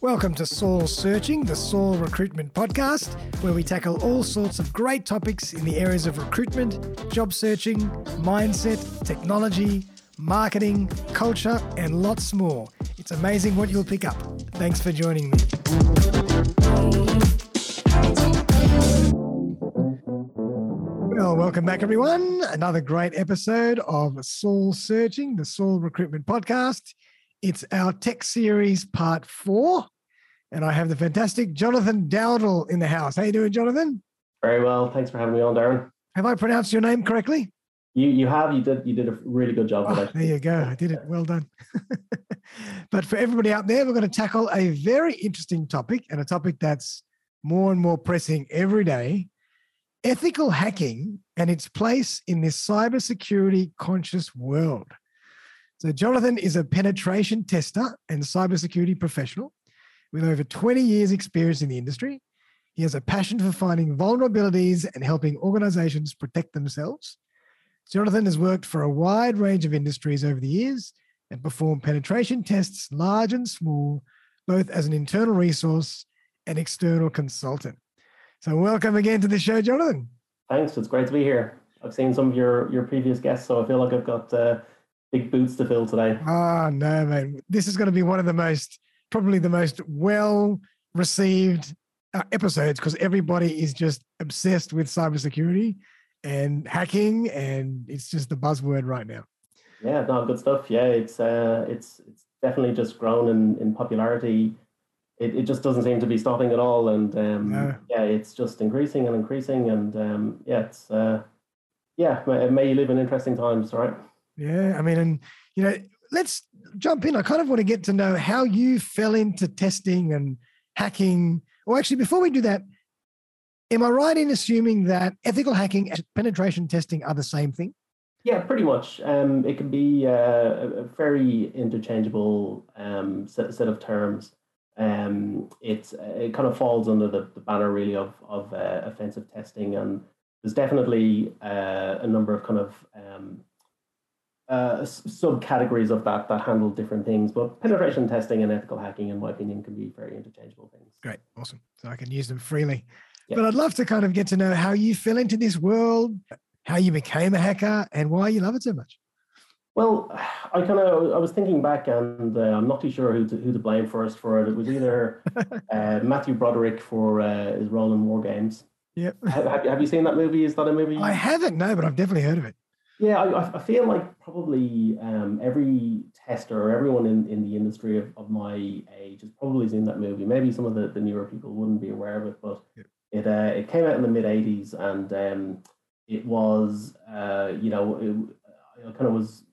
Welcome to Soul Searching, the Soul Recruitment Podcast, where we tackle all sorts of great topics in the areas of recruitment, job searching, mindset, technology, marketing, culture, and lots more. It's amazing what you'll pick up. Thanks for joining me. Well, welcome back, everyone. Another great episode of Soul Searching, the Soul Recruitment Podcast. It's our tech series part four and I have the fantastic Jonathan Dowdle in the house. How you doing, Jonathan? Very well. Thanks for having me on, Darren. Have I pronounced your name correctly? You you have you did you did a really good job. Oh, there you go. I did it. Well done. but for everybody out there, we're going to tackle a very interesting topic and a topic that's more and more pressing every day: ethical hacking and its place in this cybersecurity conscious world. So, Jonathan is a penetration tester and cybersecurity professional with over 20 years' experience in the industry. He has a passion for finding vulnerabilities and helping organizations protect themselves. Jonathan has worked for a wide range of industries over the years and performed penetration tests, large and small, both as an internal resource and external consultant. So, welcome again to the show, Jonathan. Thanks. It's great to be here. I've seen some of your your previous guests, so I feel like I've got uh, big boots to fill today. Oh no, man! This is going to be one of the most probably the most well received uh, episodes because everybody is just obsessed with cybersecurity and hacking, and it's just the buzzword right now. Yeah, no, good stuff. Yeah, it's uh, it's it's definitely just grown in, in popularity. It, it just doesn't seem to be stopping at all, and um, no. yeah, it's just increasing and increasing, and um, yeah, it's uh, yeah, may, may you live in interesting times, right? Yeah, I mean, and you know, let's jump in. I kind of want to get to know how you fell into testing and hacking. Or actually, before we do that, am I right in assuming that ethical hacking and penetration testing are the same thing? Yeah, pretty much. Um, it can be uh, a very interchangeable um, set, set of terms. Um, it's it kind of falls under the, the banner really of of uh, offensive testing, and there's definitely uh, a number of kind of um, uh, subcategories of that that handle different things. But penetration testing and ethical hacking, in my opinion, can be very interchangeable things. Great, awesome. So I can use them freely. Yeah. But I'd love to kind of get to know how you fell into this world, how you became a hacker, and why you love it so much. Well, I kind of I was thinking back, and uh, I'm not too sure who to, who to blame first for it. It was either uh, Matthew Broderick for uh, his role in War Games. Yep. Have, have you seen that movie? Is that a movie? I haven't, no, but I've definitely heard of it. Yeah, I, I feel like probably um, every tester or everyone in, in the industry of, of my age has probably seen that movie. Maybe some of the, the newer people wouldn't be aware of it, but yeah. it uh, it came out in the mid '80s, and um, it was uh, you know it, it kind of was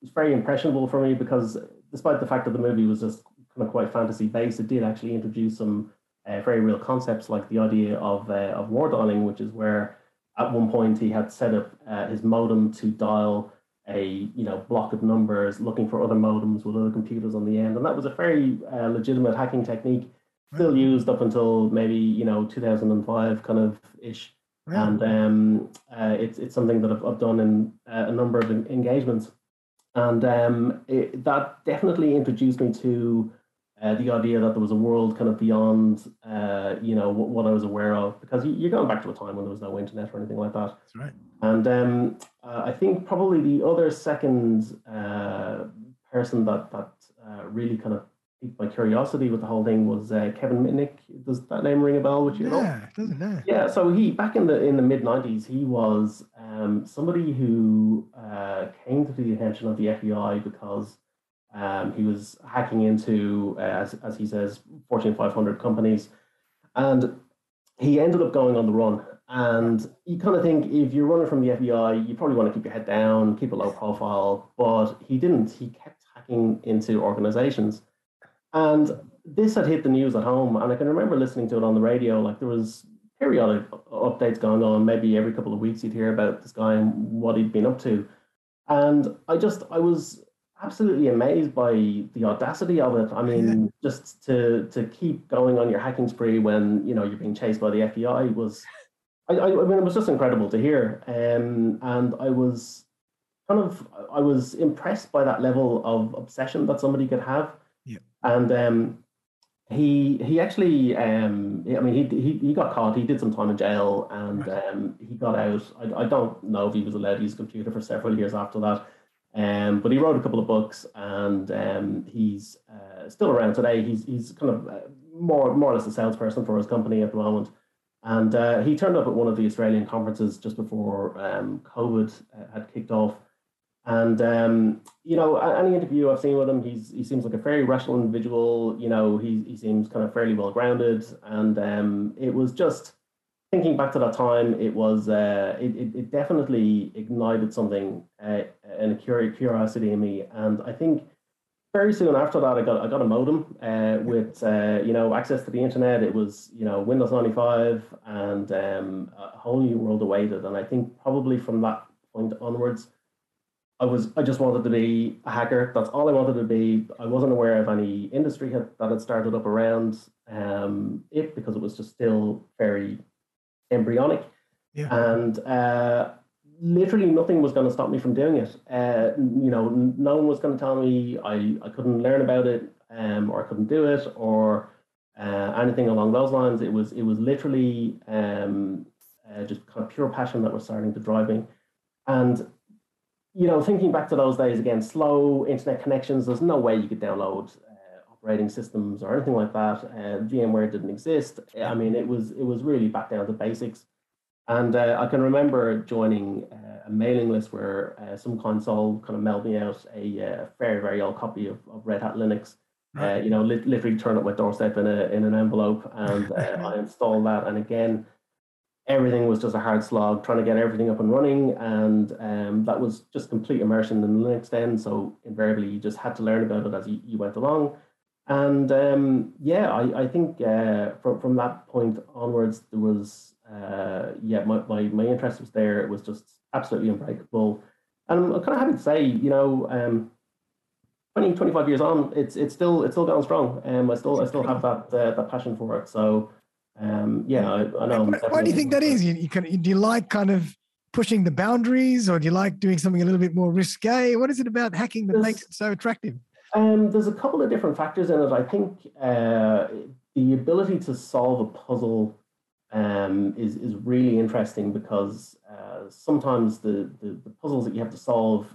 was very impressionable for me because despite the fact that the movie was just kind of quite fantasy based, it did actually introduce some uh, very real concepts like the idea of uh, of war dialing, which is where at one point he had set up uh, his modem to dial a you know block of numbers looking for other modems with other computers on the end. And that was a very uh, legitimate hacking technique still used up until maybe you know 2005 kind of ish. And um, uh, it's, it's something that I've, I've done in uh, a number of engagements. And um, it, that definitely introduced me to uh, the idea that there was a world kind of beyond, uh, you know, what, what, I was aware of, because you're going back to a time when there was no internet or anything like that. That's right. And um, uh, I think probably the other second uh, person that that uh, really kind of piqued my curiosity with the whole thing was uh, Kevin Mitnick. Does that name ring a bell with you? Yeah, doesn't it? Yeah. So he back in the in the mid '90s, he was um, somebody who came to the attention of the FBI because um, he was hacking into, uh, as, as he says, Fortune 500 companies. And he ended up going on the run. And you kind of think if you're running from the FBI, you probably want to keep your head down, keep a low profile. But he didn't. He kept hacking into organizations. And this had hit the news at home. And I can remember listening to it on the radio. Like there was periodic updates going on. Maybe every couple of weeks you'd hear about this guy and what he'd been up to. And I just, I was absolutely amazed by the audacity of it. I mean, just to to keep going on your hacking spree when you know you're being chased by the FBI was, I, I, I mean, it was just incredible to hear. Um, and I was kind of I was impressed by that level of obsession that somebody could have. Yeah. And um, he he actually um I mean he, he he got caught he did some time in jail and right. um he got out I, I don't know if he was allowed to use a computer for several years after that um but he wrote a couple of books and um he's uh, still around today he's he's kind of uh, more more or less a salesperson for his company at the moment and uh, he turned up at one of the Australian conferences just before um COVID uh, had kicked off and um, you know, any interview I've seen with him, he's he seems like a very rational individual. You know, he he seems kind of fairly well grounded, and um, it was just thinking back to that time. It was uh, it, it, it definitely ignited something uh, and a curiosity in me, and I think very soon after that, I got I got a modem uh, with uh, you know access to the internet. It was you know Windows ninety five, and um, a whole new world awaited. And I think probably from that point onwards I was I just wanted to be a hacker. That's all I wanted to be. I wasn't aware of any industry had, that had started up around um, it because it was just still very embryonic. Yeah. And uh, literally nothing was going to stop me from doing it. Uh, you know, no one was going to tell me I, I couldn't learn about it um, or I couldn't do it or uh, anything along those lines. It was it was literally um, uh, just kind of pure passion that was starting to drive me. And you know, thinking back to those days again, slow internet connections. There's no way you could download uh, operating systems or anything like that. Uh, VMware didn't exist. I mean, it was it was really back down to basics. And uh, I can remember joining uh, a mailing list where uh, some console kind of mailed me out a uh, very very old copy of, of Red Hat Linux. you know, li- literally turned up my doorstep in a in an envelope, and I installed that. And again, everything was just a hard slog trying to get everything up and running and um, that was just complete immersion in linux then so invariably you just had to learn about it as you, you went along and um, yeah i, I think uh, from, from that point onwards there was uh, yeah my, my, my interest was there it was just absolutely unbreakable and i'm kind of happy to say you know um, 20 25 years on it's it's still it's still going strong um, i still i still have that uh, that passion for it so um, yeah, I, I know. Why, why do you think that is? You, you can, do you like kind of pushing the boundaries, or do you like doing something a little bit more risque? What is it about hacking that there's, makes it so attractive? Um, there's a couple of different factors in it. I think uh, the ability to solve a puzzle um, is is really interesting because uh, sometimes the, the, the puzzles that you have to solve,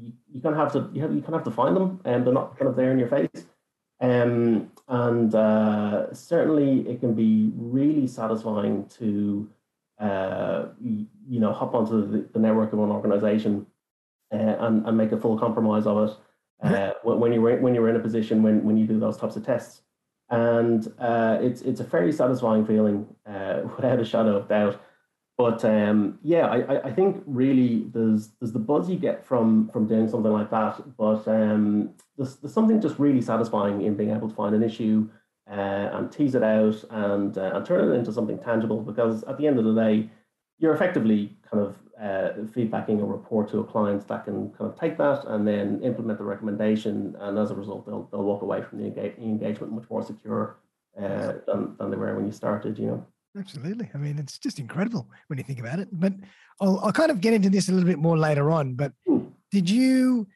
you, you kind of have to you have you kind of have to find them, and they're not kind of there in your face. Um, and uh, certainly it can be really satisfying to, uh, you know, hop onto the, the network of an organization uh, and, and make a full compromise of it uh, when, you're, when you're in a position when, when you do those types of tests. And uh, it's, it's a very satisfying feeling uh, without a shadow of doubt. But um, yeah, I, I think really there's there's the buzz you get from from doing something like that. But um, there's, there's something just really satisfying in being able to find an issue uh, and tease it out and uh, and turn it into something tangible. Because at the end of the day, you're effectively kind of uh, feedbacking a report to a client that can kind of take that and then implement the recommendation. And as a result, they'll they'll walk away from the engagement much more secure uh, than than they were when you started. You know. Absolutely. I mean, it's just incredible when you think about it. But I'll, I'll kind of get into this a little bit more later on. But hmm. did you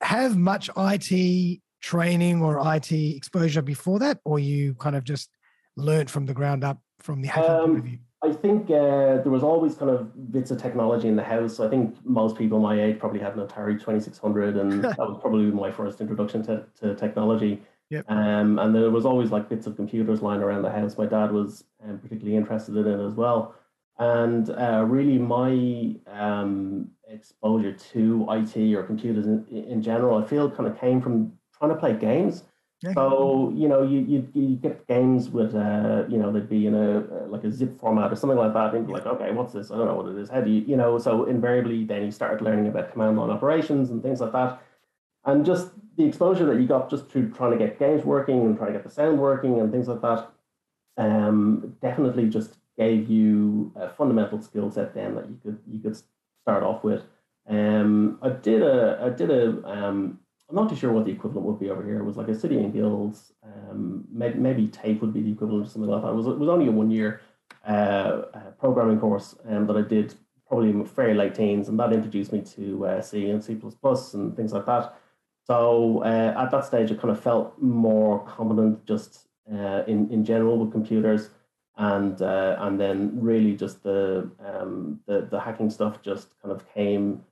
have much IT training or IT exposure before that, or you kind of just learned from the ground up from the hacking um, point of view? I think uh, there was always kind of bits of technology in the house. I think most people my age probably had an Atari 2600, and that was probably my first introduction to, to technology. Yep. Um, and there was always like bits of computers lying around the house. My dad was um, particularly interested in it as well. And uh, really, my um, exposure to IT or computers in, in general, I feel kind of came from trying to play games. So you know, you, you you get games with uh, you know they'd be in a like a zip format or something like that, and be like, okay, what's this? I don't know what it is. How do you you know? So invariably, then you started learning about command line operations and things like that and just the exposure that you got just through trying to get games working and trying to get the sound working and things like that um, definitely just gave you a fundamental skill set then that you could you could start off with. Um, I did a I did a um, I'm not too sure what the equivalent would be over here. It was like a city and guilds. Um, maybe, TAFE would be the equivalent or something like that. It was it was only a one year uh, uh, programming course um, that I did probably in very late teens, and that introduced me to uh, C and C and things like that. So uh, at that stage, I kind of felt more competent just uh, in in general with computers, and uh, and then really just the um, the the hacking stuff just kind of came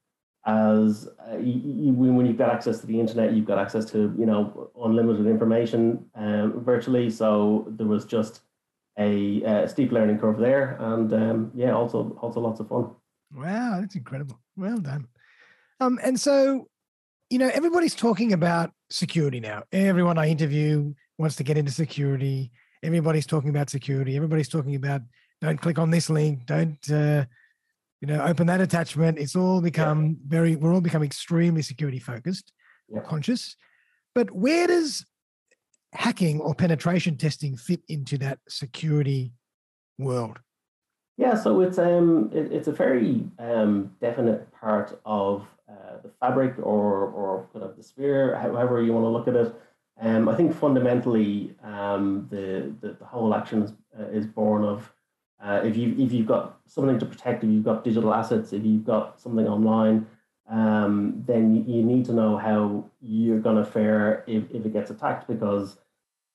as uh, you, you, when you've got access to the internet, you've got access to you know unlimited information um, virtually. So there was just a, a, steep learning curve there, and um, yeah, also also lots of fun. Wow, that's incredible. Well done. Um, and so, you know, everybody's talking about security now. Everyone I interview wants to get into security. Everybody's talking about security. Everybody's talking about don't click on this link. Don't uh, you know open that attachment. It's all become yeah. very. We're all become extremely security focused, yeah. conscious. But where does hacking or penetration testing fit into that security world? Yeah, so it's um it, it's a very um definite part of uh, the fabric or or kind of the sphere, however you want to look at it. Um, I think fundamentally um, the, the, the whole action is, uh, is born of uh, if you if you've got something to protect, if you've got digital assets, if you've got something online, um, then you, need to know how you're going to fare if, if it gets attacked because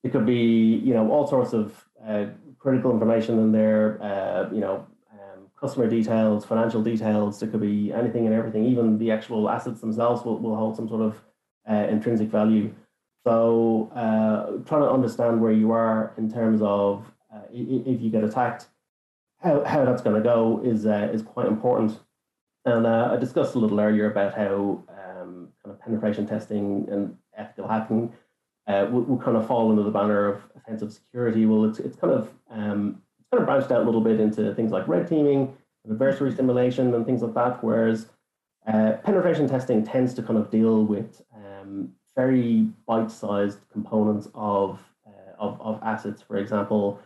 it could be you know all sorts of uh, critical information in there, uh, you know, um, customer details, financial details. There could be anything and everything. Even the actual assets themselves will, will hold some sort of uh, intrinsic value. So uh, trying to understand where you are in terms of uh, if you get attacked, how, how that's going to go is uh, is quite important. And I discussed a little earlier about how um, kind of penetration testing and ethical hacking uh, will, will, kind of fall under the banner of offensive security. Well, it's, it's kind of um, it's kind of branched out a little bit into things like red teaming, adversary simulation, and things like that. Whereas uh, penetration testing tends to kind of deal with um, very bite-sized components of, uh, of of assets. For example,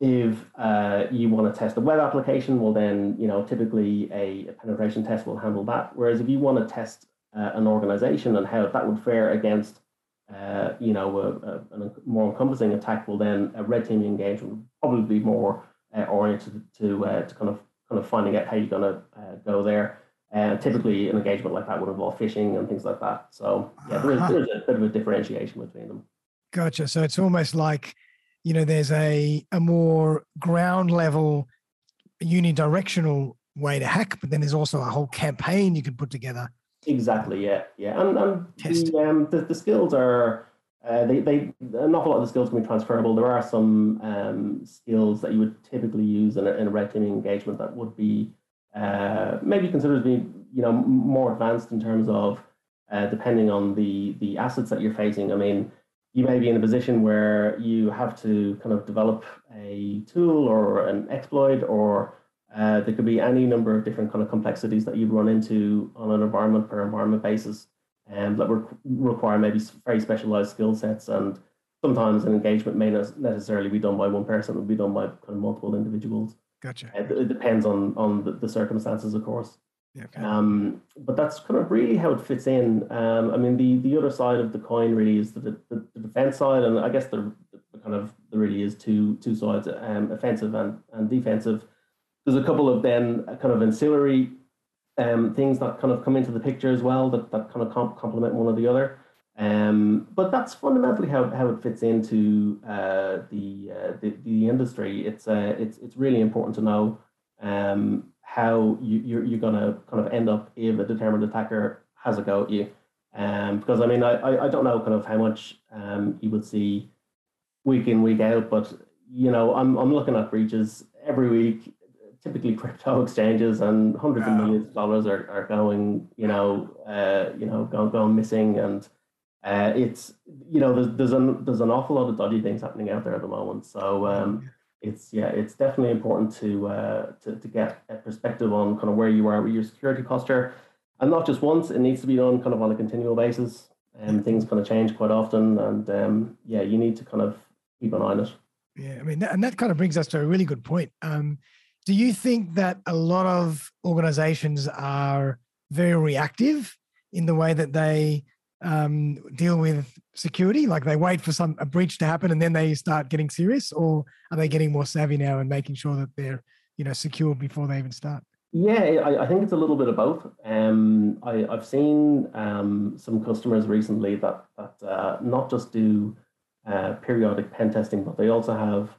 if uh, you want to test a web application, well, then you know typically a, a penetration test will handle that. Whereas if you want to test uh, an organization and how that would fare against uh, you know, a, a, a, more encompassing attack will then a red teaming engagement will probably be more uh, oriented to uh, to kind of kind of finding out how you're going to uh, go there. And typically, an engagement like that would involve phishing and things like that. So yeah, there is, there is a bit of a differentiation between them. Gotcha. So it's almost like you know, there's a a more ground level, unidirectional way to hack, but then there's also a whole campaign you can put together Exactly. Yeah. Yeah. And, and the, um, the, the skills are uh, they they an awful lot of the skills can be transferable. There are some um, skills that you would typically use in a, in a red teaming engagement that would be uh, maybe considered to be you know more advanced in terms of uh, depending on the the assets that you're facing. I mean, you may be in a position where you have to kind of develop a tool or an exploit or uh, there could be any number of different kind of complexities that you'd run into on an environment per environment basis and um, that would require maybe very specialized skill sets and sometimes an engagement may not necessarily be done by one person it would be done by kind of multiple individuals. Gotcha. It, it depends on on the, the circumstances of course. Yeah, okay. um, but that's kind of really how it fits in. Um, i mean the the other side of the coin really is that the defense side and i guess the, the kind of there really is two two sides um, offensive and, and defensive there's a couple of then kind of ancillary um, things that kind of come into the picture as well that, that kind of comp- complement one or the other. Um, but that's fundamentally how, how it fits into uh, the, uh, the, the industry. It's uh, it's it's really important to know um, how you you're, you're going to kind of end up if a determined attacker has a go at you. Um, because I mean I, I don't know kind of how much um, you would see week in week out, but you know I'm I'm looking at breaches every week typically crypto exchanges and hundreds wow. of millions of dollars are, are going, you know, uh, you know, going, going missing. And uh, it's, you know, there's, there's, an, there's an awful lot of dodgy things happening out there at the moment. So um, it's, yeah, it's definitely important to, uh, to, to get a perspective on kind of where you are with your security posture. And not just once, it needs to be done kind of on a continual basis. And things kind of change quite often. And um, yeah, you need to kind of keep an eye on it. Yeah, I mean, that, and that kind of brings us to a really good point. Um, do you think that a lot of organizations are very reactive in the way that they um, deal with security? Like they wait for some a breach to happen and then they start getting serious, or are they getting more savvy now and making sure that they're you know secure before they even start? Yeah, I, I think it's a little bit of both. Um, I, have seen um, some customers recently that that uh, not just do uh, periodic pen testing, but they also have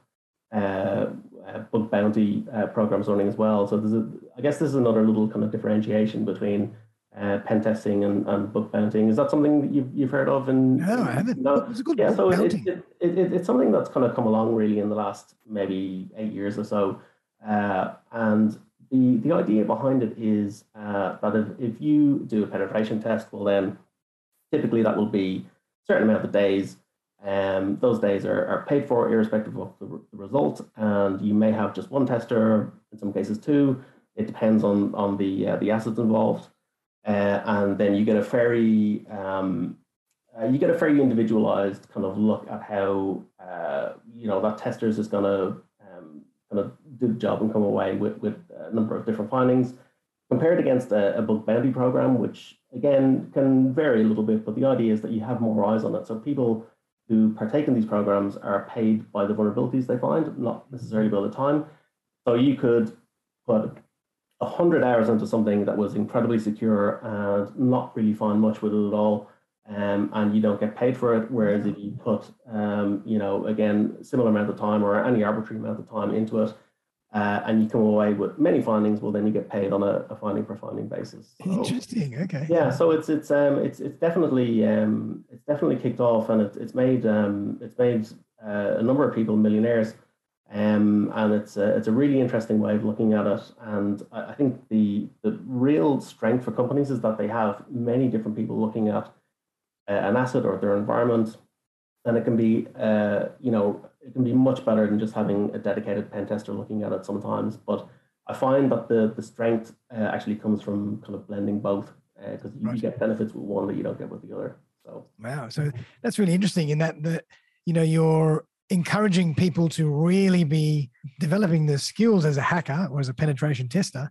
uh, uh, bug bounty uh, programs running as well. So there's a, I guess this is another little kind of differentiation between uh, pen testing and, and bug bountying. Is that something that you've, you've heard of? And no, I haven't. No, it's a good yeah. So it, it, it, it's something that's kind of come along really in the last maybe eight years or so, uh, and the the idea behind it is uh, that if, if you do a penetration test, well then typically that will be a certain amount of days um, those days are, are paid for irrespective of the, the result, and you may have just one tester, in some cases two. It depends on on the uh, the assets involved, uh, and then you get a very um, uh, you get a very individualized kind of look at how uh, you know that tester is going to um, kind of do the job and come away with with number of different findings compared against a, a bug bounty program, which again can vary a little bit, but the idea is that you have more eyes on it, so people who partake in these programs are paid by the vulnerabilities they find, not necessarily by the time. So you could put 100 hours into something that was incredibly secure and not really find much with it at all, um, and you don't get paid for it. Whereas if you put, um, you know, again, similar amount of time or any arbitrary amount of time into it, uh, and you come away with many findings, well, then you get paid on a, a finding per finding basis. So, Interesting. Okay. Yeah. So it's it's um it's it's definitely um it's definitely kicked off, and it's it's made um it's made uh, a number of people millionaires, um and it's a, it's a really interesting way of looking at it. And I, I think the the real strength for companies is that they have many different people looking at uh, an asset or their environment, and it can be uh you know it can be much better than just having a dedicated pen tester looking at it sometimes. But I find that the the strength uh, actually comes from kind of blending both because uh, you, right. you, get benefits with one that you don't get with the other. So wow, so that's really interesting in that that you know you're encouraging people to really be developing the skills as a hacker or as a penetration tester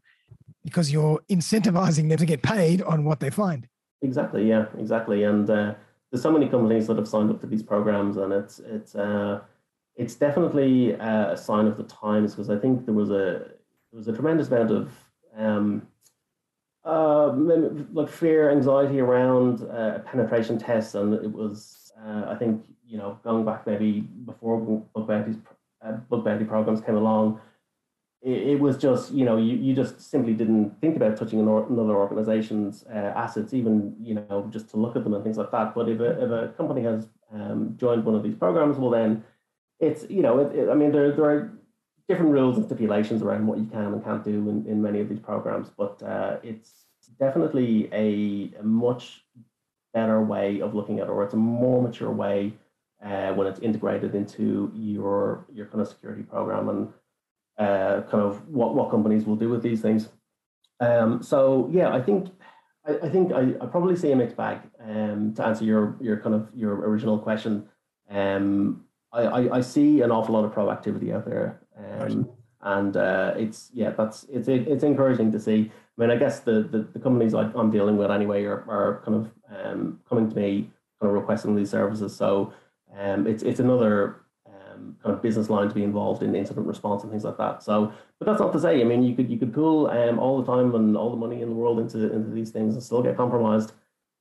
because you're incentivizing them to get paid on what they find. Exactly. Yeah. Exactly. And uh, there's so many companies that have signed up to these programs, and it's it's. Uh, it's definitely a sign of the times because I think there was a there was a tremendous amount of um, uh, like fear, anxiety around uh, penetration tests, and it was uh, I think you know going back maybe before bug bounty uh, bug bounty programs came along, it, it, was just you know you, you just simply didn't think about touching another organization's uh, assets, even you know just to look at them and things like that. But if a if a company has um, joined one of these programs, well then it's you know it, it, I mean there there are different rules and stipulations around what you can and can't do in, in many of these programs, but uh, it's definitely a, a, much better way of looking at it, or it's a more mature way uh, when it's integrated into your your kind of security program and uh, kind of what what companies will do with these things. Um, so yeah, I think I, I think I, I, probably see a mixed bag. Um, to answer your your kind of your original question, um, I, I, see an awful lot of proactivity out there, um, and uh, it's yeah, that's it's it's encouraging to see. I mean, I guess the the, the companies I, am dealing with anyway are, are kind of um, coming to me, kind of requesting these services. So um, it's it's another um, kind of business line to be involved in incident response and things like that. So, but that's not to say. I mean, you could you could pool um, all the time and all the money in the world into into these things and still get compromised.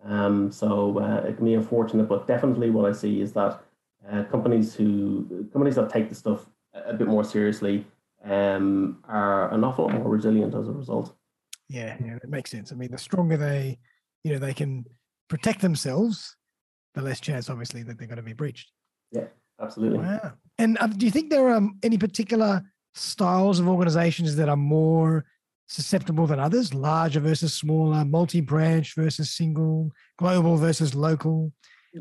Um, so uh, it can be unfortunate, but definitely what I see is that uh, companies who companies that take the stuff a bit more seriously um, are an awful lot more resilient as a result. Yeah, yeah, it makes sense. I mean, the stronger they, you know, they can protect themselves, the less chance, obviously, that they're going to be breached. Yeah, absolutely. Wow. And uh, do you think there are um, any particular styles of organizations that are more susceptible than others? Larger versus smaller, multi-branch versus single, global versus local?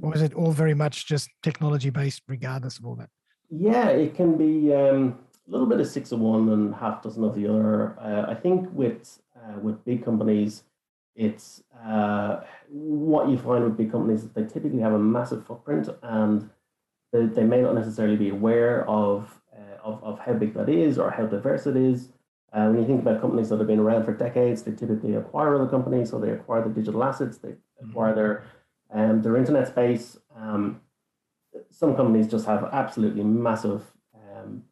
Or is it all very much just technology based regardless of all that? Yeah it can be um, a little bit of six of one and half dozen of the other. Uh, i think with uh, with big companies it's uh, what you find with big companies is they typically have a massive footprint and they, they may not necessarily be aware of, uh, of, of how big that is or how diverse it is. Uh, when you think about companies that have been around for decades, they typically acquire other companies, so they acquire the digital assets, they acquire mm-hmm. their um, their internet space. Um, some companies just have absolutely massive, um,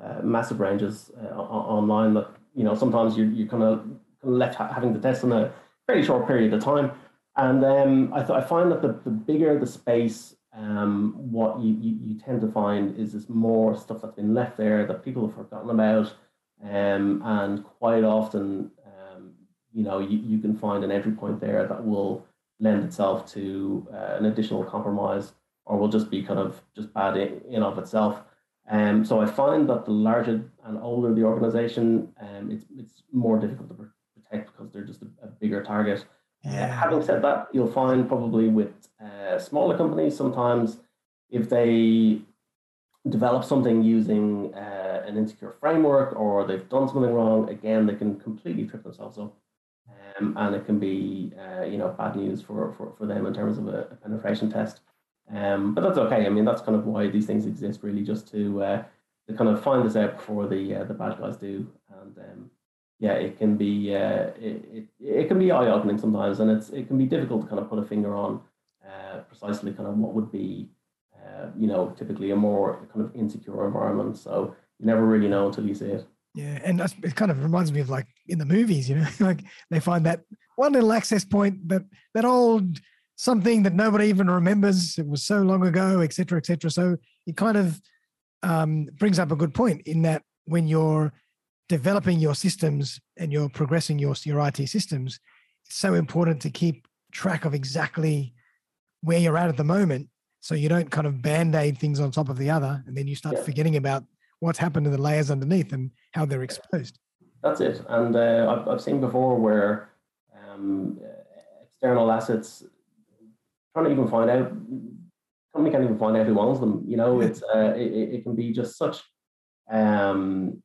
uh, massive ranges uh, online that you know sometimes you you kind of left ha- having to test in a very short period of time. And um, I, th- I find that the, the bigger the space, um, what you, you, you, tend to find is this more stuff that's been left there that people have forgotten about. Um, and quite often, um, you know, you, you can find an entry point there that will lend itself to uh, an additional compromise or will just be kind of just bad in, in of itself. Um, so I find that the larger and older the organization, um, it's, it's more difficult to protect because they're just a, a bigger target. Yeah. Uh, having said that, you'll find probably with uh, smaller companies sometimes if they develop something using uh, an insecure framework or they've done something wrong, again, they can completely trip themselves up. Um, and it can be, uh, you know, bad news for, for, for them in terms of a, a penetration test. Um, but that's okay. I mean, that's kind of why these things exist, really, just to uh, to kind of find this out before the uh, the bad guys do. And um, yeah, it can be uh, it, it, it can be eye opening sometimes, and it's it can be difficult to kind of put a finger on uh, precisely kind of what would be uh, you know typically a more kind of insecure environment. So you never really know until you see it. Yeah, and that's, it kind of reminds me of like in the movies, you know, like they find that one little access point that that old something that nobody even remembers. It was so long ago, et cetera, et cetera. So it kind of um, brings up a good point in that when you're developing your systems and you're progressing your, your IT systems, it's so important to keep track of exactly where you're at at the moment so you don't kind of band-aid things on top of the other and then you start yeah. forgetting about what's happened to the layers underneath and how they're exposed that's it and uh, I've, I've seen before where um, external assets trying to even find out company can't even find out who owns them. You know, it's uh, it, it can be just such um,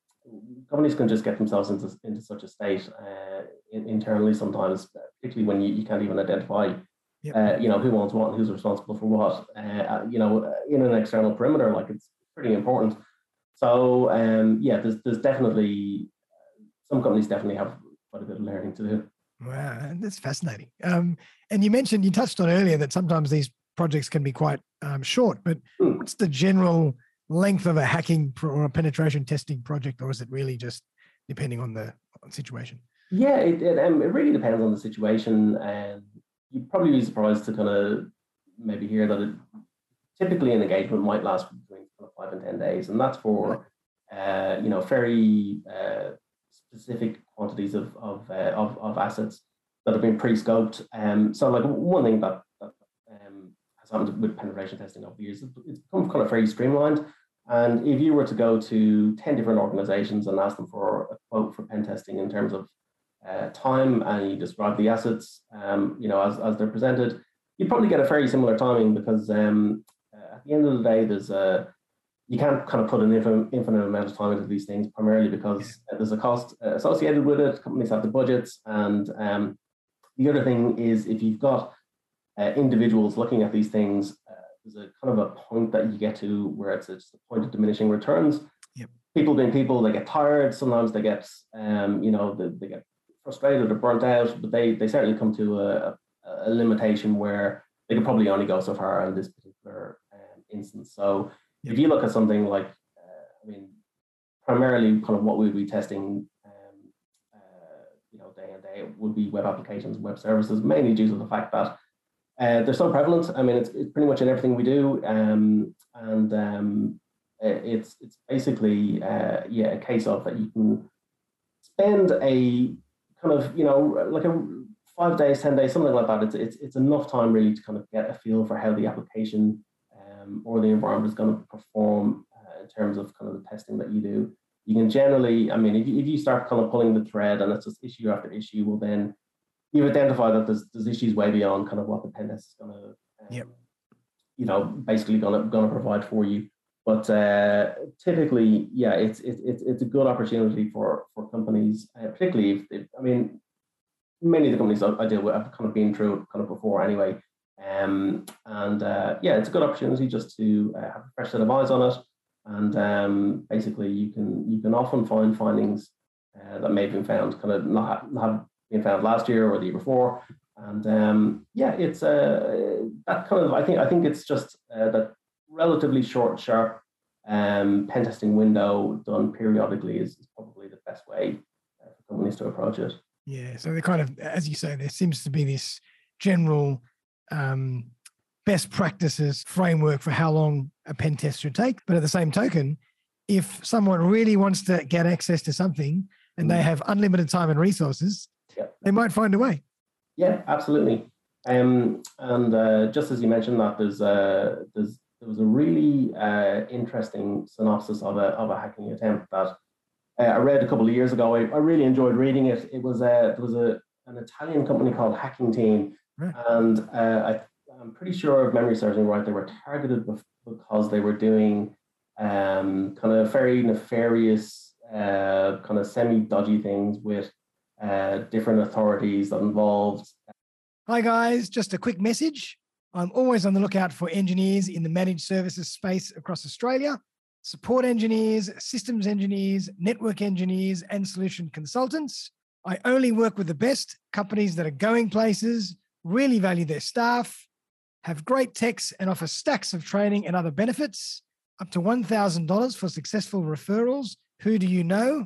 companies can just get themselves into into such a state uh, internally sometimes, particularly when you, you can't even identify. Yep. Uh, you know who owns what and who's responsible for what. Uh, you know, in an external perimeter, like it's pretty important. So um, yeah, there's there's definitely some companies definitely have quite a bit of learning to do. Wow, that's fascinating. Um, and you mentioned you touched on earlier that sometimes these projects can be quite um, short, but mm. what's the general length of a hacking or a penetration testing project, or is it really just depending on the situation? Yeah, it it, um, it really depends on the situation, and you'd probably be surprised to kind of maybe hear that it, typically an engagement might last between five and ten days, and that's for uh, you know very uh, specific quantities of of, uh, of, of assets that have been pre-scoped. Um, so like one thing that, that um, has happened with penetration testing over the years, it's become kind of very streamlined. And if you were to go to 10 different organizations and ask them for a quote for pen testing in terms of uh, time and you describe the assets, um, you know, as, as they're presented, you'd probably get a very similar timing because um, uh, at the end of the day, there's a, you can't kind of put an infinite amount of time into these things primarily because there's a cost associated with it. Companies have the budgets, and um, the other thing is if you've got uh, individuals looking at these things, uh, there's a kind of a point that you get to where it's just a point of diminishing returns. Yep. People being people, they get tired. Sometimes they get, um, you know, they, they, get frustrated or burnt out, but they they certainly come to a, a, limitation where they can probably only go so far in this particular um, instance. So if you look at something like, uh, I mean, primarily kind of what we would be testing you know, day and day, would be web applications, web services, mainly due to the fact that uh, they're so prevalent. I mean, it's, it's pretty much in everything we do, um, and um, it's it's basically uh, yeah a case of that you can spend a kind of you know like a five days, ten days, something like that. It's it's it's enough time really to kind of get a feel for how the application um, or the environment is going to perform uh, in terms of kind of the testing that you do you can generally, I mean, if you, if you start kind of pulling the thread and it's just issue after issue, well, then you identify that there's, there's issues way beyond kind of what the pen test is going to, um, yep. you know, basically going to going to provide for you. But uh, typically, yeah, it's it's it's a good opportunity for for companies, uh, particularly if, if, I mean, many of the companies I, I deal with have kind of been through kind of before anyway. Um, and uh, yeah, it's a good opportunity just to uh, have a fresh set of eyes on it. And um, basically you can you can often find findings uh, that may have been found kind of not, have been found last year or the year before. And um, yeah it's uh, that kind of i think i think it's just uh, that relatively short sharp um, pen testing window done periodically is, is probably the best way uh, for companies to approach it. Yeah so they kind of as you say there seems to be this general um, best practices framework for how long a pen test should take. But at the same token, if someone really wants to get access to something and they mm. have unlimited time and resources, yep. they might find a way. Yeah, absolutely. Um, and uh, just as you mentioned that, there's uh, there's there was a really uh, interesting synopsis of a of a hacking attempt that uh, I read a couple of years ago. I, I really enjoyed reading it. It was a it was a an Italian company called Hacking Team, right. and uh, I, I'm pretty sure if memory serves me right, they were targeted because they were doing um, kind of very nefarious, uh, kind of semi dodgy things with uh, different authorities that involved. Hi guys, just a quick message. I'm always on the lookout for engineers in the managed services space across Australia support engineers, systems engineers, network engineers, and solution consultants. I only work with the best companies that are going places, really value their staff, have great techs, and offer stacks of training and other benefits. Up to $1,000 for successful referrals. Who do you know?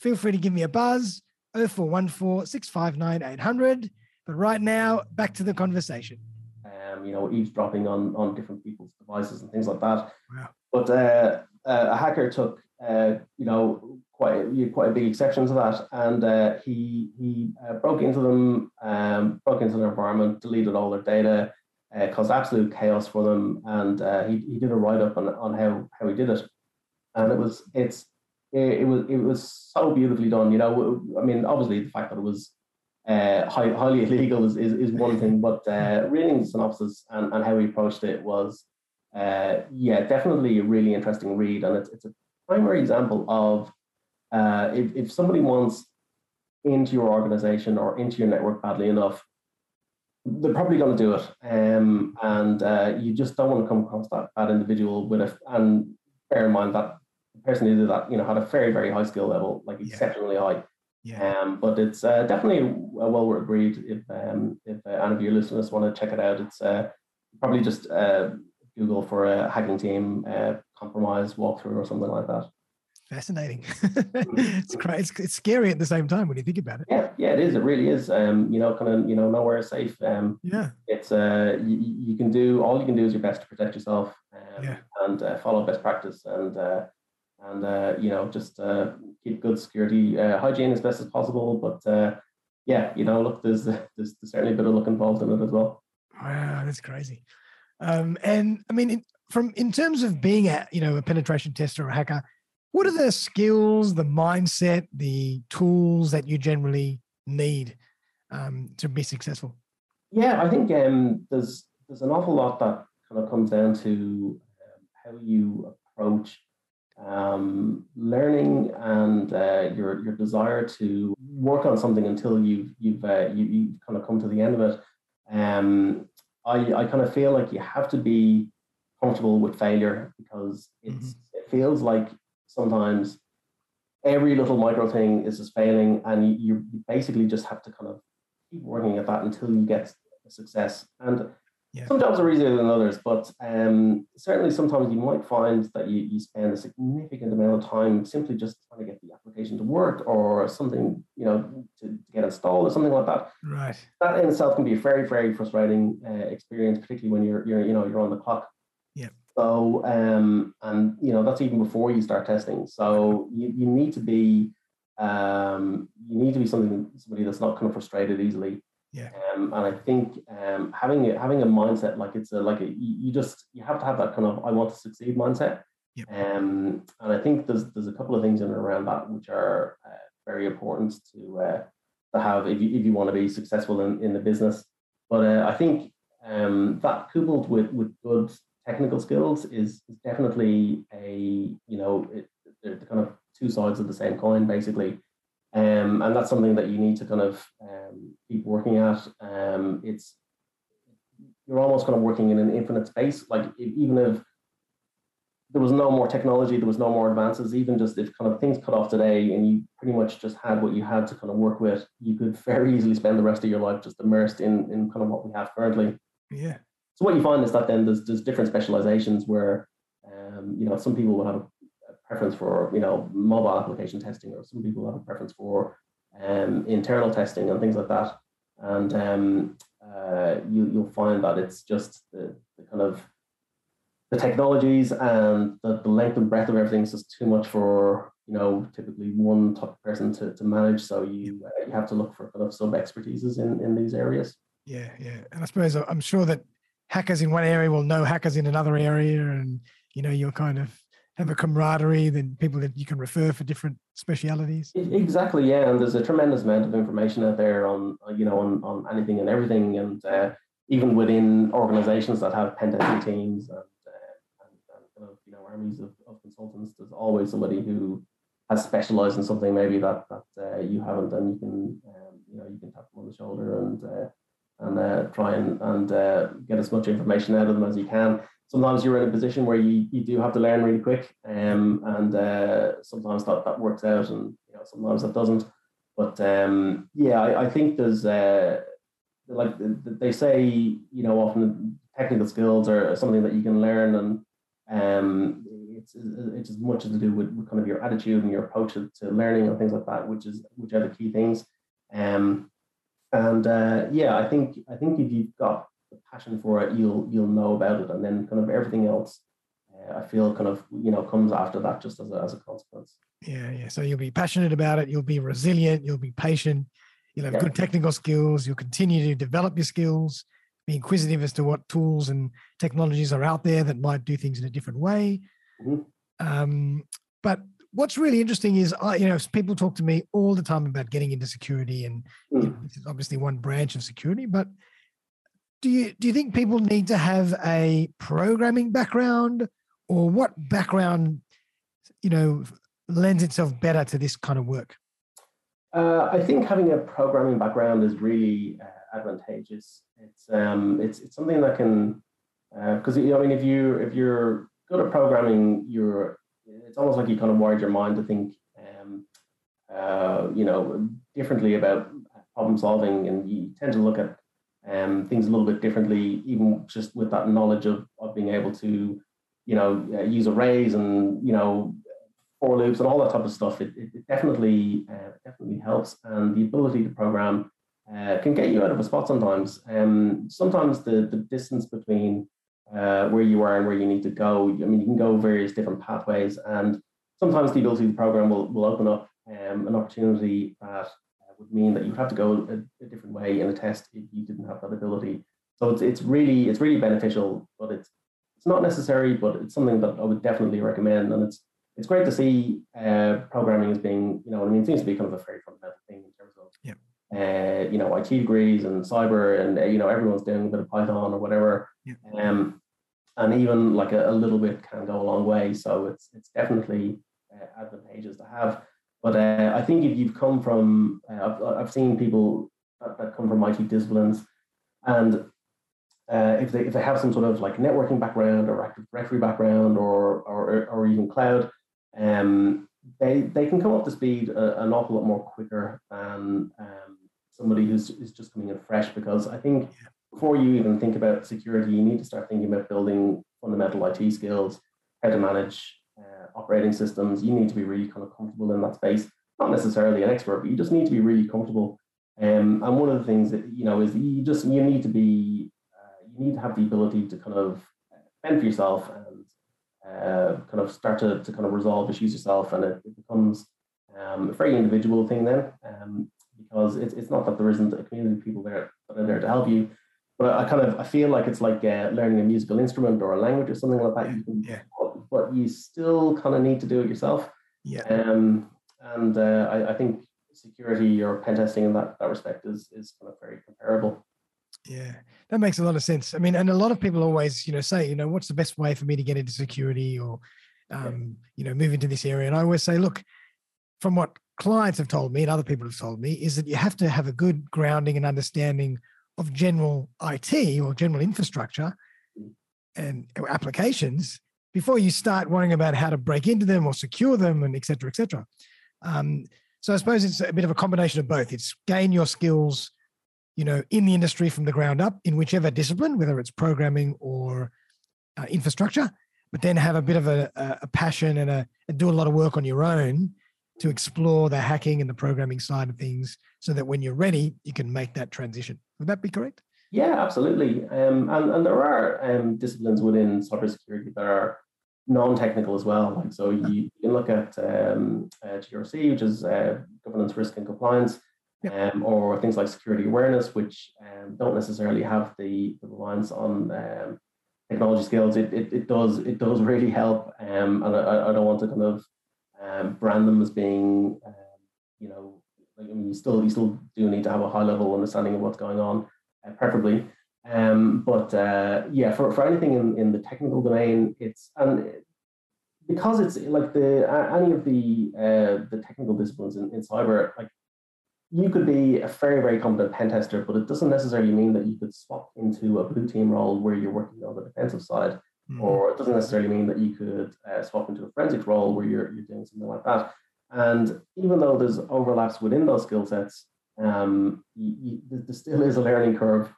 Feel free to give me a buzz 0414 659 800. But right now, back to the conversation. Um, you know, eavesdropping on, on different people's devices and things like that. Wow. But uh, uh, a hacker took, uh, you know, quite quite a big exception to that, and uh, he he uh, broke into them, um, broke into their environment, deleted all their data, uh, caused absolute chaos for them, and uh, he, he did a write up on, on how how he did it, and it was it's it, it was it was so beautifully done. You know, I mean, obviously the fact that it was uh, high, highly illegal is, is, is one thing, but uh, reading the synopsis and, and how he approached it was yeah, definitely a really interesting read, and it's, it's a primary example of uh, if, if somebody wants into your organization or into your network badly enough, they're probably going to do it, um, and uh, you just don't want to come across that that individual with a and bear in mind that the person who did that, you know, had a very very high skill level, like exceptionally high. Yeah. Um, but it's uh, definitely a well worth read if um, if uh, any of your listeners want to check it out. It's uh, probably just uh, Google for a hacking team uh, compromise walkthrough or something like that. Fascinating. it's great. It's, it's, scary at the same time when you think about it. Yeah, yeah, it is. It really is. Um, you know, kind of, you know, nowhere is safe. Um, yeah. It's uh, you, you can do all you can do is your best to protect yourself. Um, yeah. And uh, follow best practice and uh, and uh, you know just uh, keep good security uh, hygiene as best as possible. But uh, yeah, you know, look, there's, there's there's certainly a bit of luck involved in it as well. Wow, that's crazy. Um, and I mean, in, from in terms of being a you know a penetration tester or a hacker, what are the skills, the mindset, the tools that you generally need um, to be successful? Yeah, I think um, there's there's an awful lot that kind of comes down to um, how you approach um, learning and uh, your your desire to work on something until you've you've uh, you, you kind of come to the end of it. Um, I, I kind of feel like you have to be comfortable with failure because it's mm-hmm. it feels like sometimes every little micro thing is just failing and you, you basically just have to kind of keep working at that until you get a success and yeah. Some jobs are easier than others, but um, certainly sometimes you might find that you, you spend a significant amount of time simply just trying to get the application to work or something, you know, to, to get installed or something like that. Right. That in itself can be a very, very frustrating uh, experience, particularly when you're, you're, you know, you're on the clock. Yeah. So, um, and you know, that's even before you start testing. So you, you need to be, um, you need to be something somebody that's not kind of frustrated easily. Yeah. Um, and I think um, having a, having a mindset like it's a like a, you just you have to have that kind of I want to succeed mindset. Yep. Um, and I think there's there's a couple of things in and around that which are uh, very important to uh, to have if you if you want to be successful in, in the business. But uh, I think um, that coupled with with good technical skills is, is definitely a you know it, they're the kind of two sides of the same coin basically. Um, and that's something that you need to kind of um, keep working at. Um, it's you're almost kind of working in an infinite space. Like if, even if there was no more technology, there was no more advances. Even just if kind of things cut off today, and you pretty much just had what you had to kind of work with, you could very easily spend the rest of your life just immersed in in kind of what we have currently. Yeah. So what you find is that then there's there's different specializations where um, you know some people will have a preference for you know mobile application testing, or some people have a preference for um, internal testing and things like that. And um, uh, you, you'll find that it's just the, the kind of the technologies and the, the length and breadth of everything is just too much for you know typically one of person to, to manage. So you uh, you have to look for kind of sub expertises in in these areas. Yeah, yeah, and I suppose I'm sure that hackers in one area will know hackers in another area, and you know you're kind of have a camaraderie then people that you can refer for different specialities. Exactly, yeah. And there's a tremendous amount of information out there on you know on, on anything and everything, and uh, even within organizations that have pen testing teams and, uh, and, and kind of, you know armies of, of consultants, there's always somebody who has specialized in something maybe that that uh, you haven't, and you can um, you know you can tap them on the shoulder and uh, and uh, try and and uh, get as much information out of them as you can. Sometimes you're in a position where you, you do have to learn really quick um, and uh, sometimes that, that works out and you know sometimes that doesn't. But um, yeah I, I think there's uh, like they say you know often technical skills are something that you can learn and um, it's, it's as much as to do with, with, kind of your attitude and your approach to, to, learning and things like that which is which are the key things. Um, and uh, yeah I think I think if you've got the passion for it, you'll you'll know about it, and then kind of everything else, uh, I feel kind of you know comes after that just as a, as a consequence. Yeah, yeah. So you'll be passionate about it. You'll be resilient. You'll be patient. You'll have yeah. good technical skills. You'll continue to develop your skills. Be inquisitive as to what tools and technologies are out there that might do things in a different way. Mm-hmm. Um, but what's really interesting is, I, you know, people talk to me all the time about getting into security, and mm. you know, this is obviously one branch of security. But do you do you think people need to have a programming background or what background you know lends itself better to this kind of work uh, i think having a programming background is really uh, advantageous it's um it's it's something that can because uh, i mean if you if you're good at programming you're it's almost like you kind of wired your mind to think um, uh, you know differently about problem solving and you tend to look at um, things a little bit differently, even just with that knowledge of, of being able to, you know, uh, use arrays and, you know, for loops and all that type of stuff. It, it, it definitely uh, definitely helps. And the ability to program uh, can get you out of a spot sometimes. Um, sometimes the, the distance between uh, where you are and where you need to go, I mean, you can go various different pathways. And sometimes the ability to program will, will open up um, an opportunity that would mean that you have to go a, a, different way in a test if you didn't have that ability. So it's it's really it's really beneficial, but it's it's not necessary, but it's something that I would definitely recommend. And it's it's great to see uh, programming as being you know I mean it seems to be kind of a very fundamental thing in terms of yeah. Uh, you know IT degrees and cyber and uh, you know everyone's doing a bit of Python or whatever. Yeah. Um, and even like a, a, little bit can go a long way. So it's it's definitely uh, advantageous to have. But uh, I think if you've come from, uh, I've, I've seen people that, that, come from IT disciplines, and uh, if they if they have some sort of like networking background or Active Directory background or or, or even cloud, um, they they can come up to speed a, an awful lot more quicker than um, somebody who's is just coming in fresh. Because I think before you even think about security, you need to start thinking about building fundamental IT skills, how to manage uh, operating systems, you need to be really kind of comfortable in that space. Not necessarily an expert, but you just need to be really comfortable. Um, and one of the things that you know is you just you need to be uh, you need to have the ability to kind of fend for yourself and uh, kind of start to, to kind of resolve issues yourself, and it, it becomes um, a very individual thing then, um, because it's, it's not that there isn't a community of people there that are there to help you, but I kind of I feel like it's like uh, learning a musical instrument or a language or something like that. You can yeah but you still kind of need to do it yourself. Yeah. Um, and uh, I, I, think security or pen testing in that, that respect is, is kind of very comparable. Yeah, that makes a lot of sense. I mean, and a lot of people always, you know, say, you know, what's the best way for me to get into security or, um, you know, move into this area? And I always say, look, from what clients have told me and other people have told me, is that you have to have a good grounding and understanding of general IT or general infrastructure and applications before you start worrying about how to break into them or secure them and et cetera, et cetera. Um, so I suppose it's a bit of a combination of both. It's gain your skills, you know, in the industry from the ground up in whichever discipline, whether it's programming or uh, infrastructure, but then have a bit of a, a passion and, a, and do a lot of work on your own to explore the hacking and the programming side of things so that when you're ready, you can make that transition. Would that be correct? Yeah, absolutely. Um, and, and there are um, disciplines within cybersecurity that are non-technical as well. Like so, you, you can look at um, uh, GRC, which is uh, governance, risk, and compliance, um, or things like security awareness, which um, don't necessarily have the, the reliance on um, technology skills. It, it, it does it does really help, um, and I, I don't want to kind of um, brand them as being, um, you know, like, I mean, you still you still do need to have a high level understanding of what's going on, uh, preferably. Um, but uh, yeah, for, for anything in, in the technical domain, it's and because it's like the any of the uh, the technical disciplines in, in cyber, like you could be a very very competent pen tester, but it doesn't necessarily mean that you could swap into a blue team role where you're working on the defensive side, mm-hmm. or it doesn't necessarily mean that you could uh, swap into a forensic role where you're you're doing something like that. And even though there's overlaps within those skill sets, um, there still is a learning curve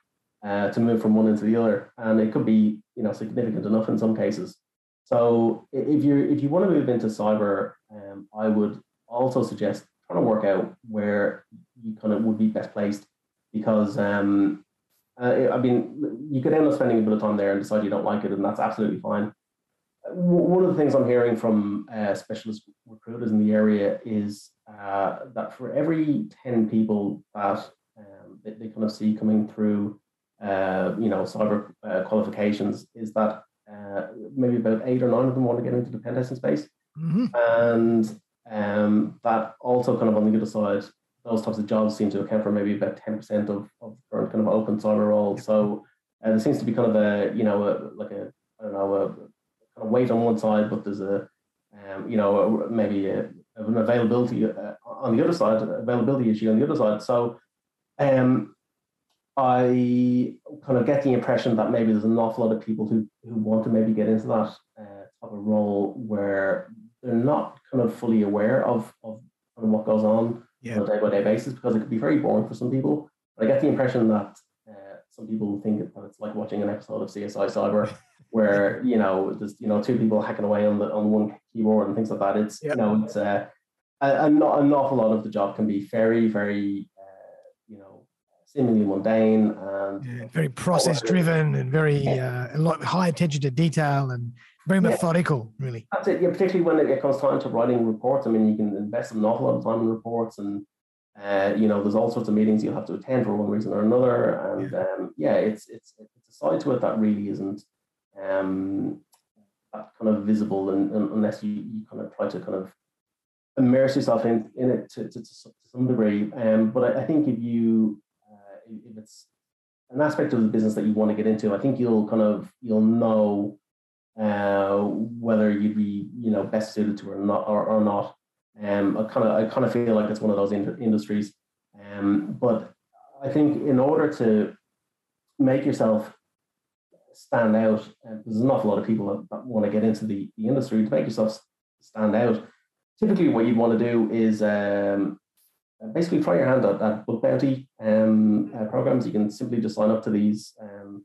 uh, to move from one into the other, and it could be you know significant enough in some cases. So if you if you want to move into cyber, um, I would also suggest trying to work out where you kind of would be best placed, because um, uh, I mean you could end up spending a bit of time there and decide you don't like it, and that's absolutely fine. One of the things I'm hearing from uh, specialist recruiters in the area is uh, that for every 10 people that um, they, they, kind of see coming through uh, you know, cyber uh, qualifications is that uh, maybe about eight or nine of them want to get into the pen testing space. Mm-hmm. And um, that also kind of on the other side, those types of jobs seem to account for maybe about 10% of, of current kind of open cyber roles. So uh, there seems to be kind of a, you know, a, like a, I don't know, a kind of weight on one side, but there's a, um, you know, a, maybe a, an availability uh, on the other side, availability issue on the other side. So um, I kind of get the impression that maybe there's an awful lot of people who, who want to maybe get into that uh, type of role where they're not kind of fully aware of, of what goes on yeah. on a day by day basis because it could be very boring for some people. But I get the impression that uh, some people think that it's like watching an episode of CSI Cyber where you know there's you know two people hacking away on the on one keyboard and things like that. It's yep. you know it's uh, a, a, an awful lot of the job can be very very uh, you know seemingly mundane and yeah, very process driven and very yeah. uh, a lot high attention to detail and very methodical really. That's it. Yeah particularly when it comes time to writing reports. I mean you can invest an awful lot of time in reports and uh, you know there's all sorts of meetings you'll have to attend for one reason or another. And yeah, um, yeah it's it's it's a side to it that really isn't um, that kind of visible and, and unless you, you kind of try to kind of immerse yourself in, in it to, to, to some degree. Um, but I, I think if you uh, if it's an aspect of the business that you want to get into, I think you'll kind of you'll know uh, whether you'd be you know best suited to it or not or, or not. Um, I kind of I kind of feel like it's one of those in- industries. Um, but I think in order to make yourself stand out, uh, there's an awful lot of people that, that want to get into the, the industry to make yourself stand out. Typically, what you'd want to do is um, basically try your hand at, at bug bounty um, uh, programs. You can simply just sign up to these um,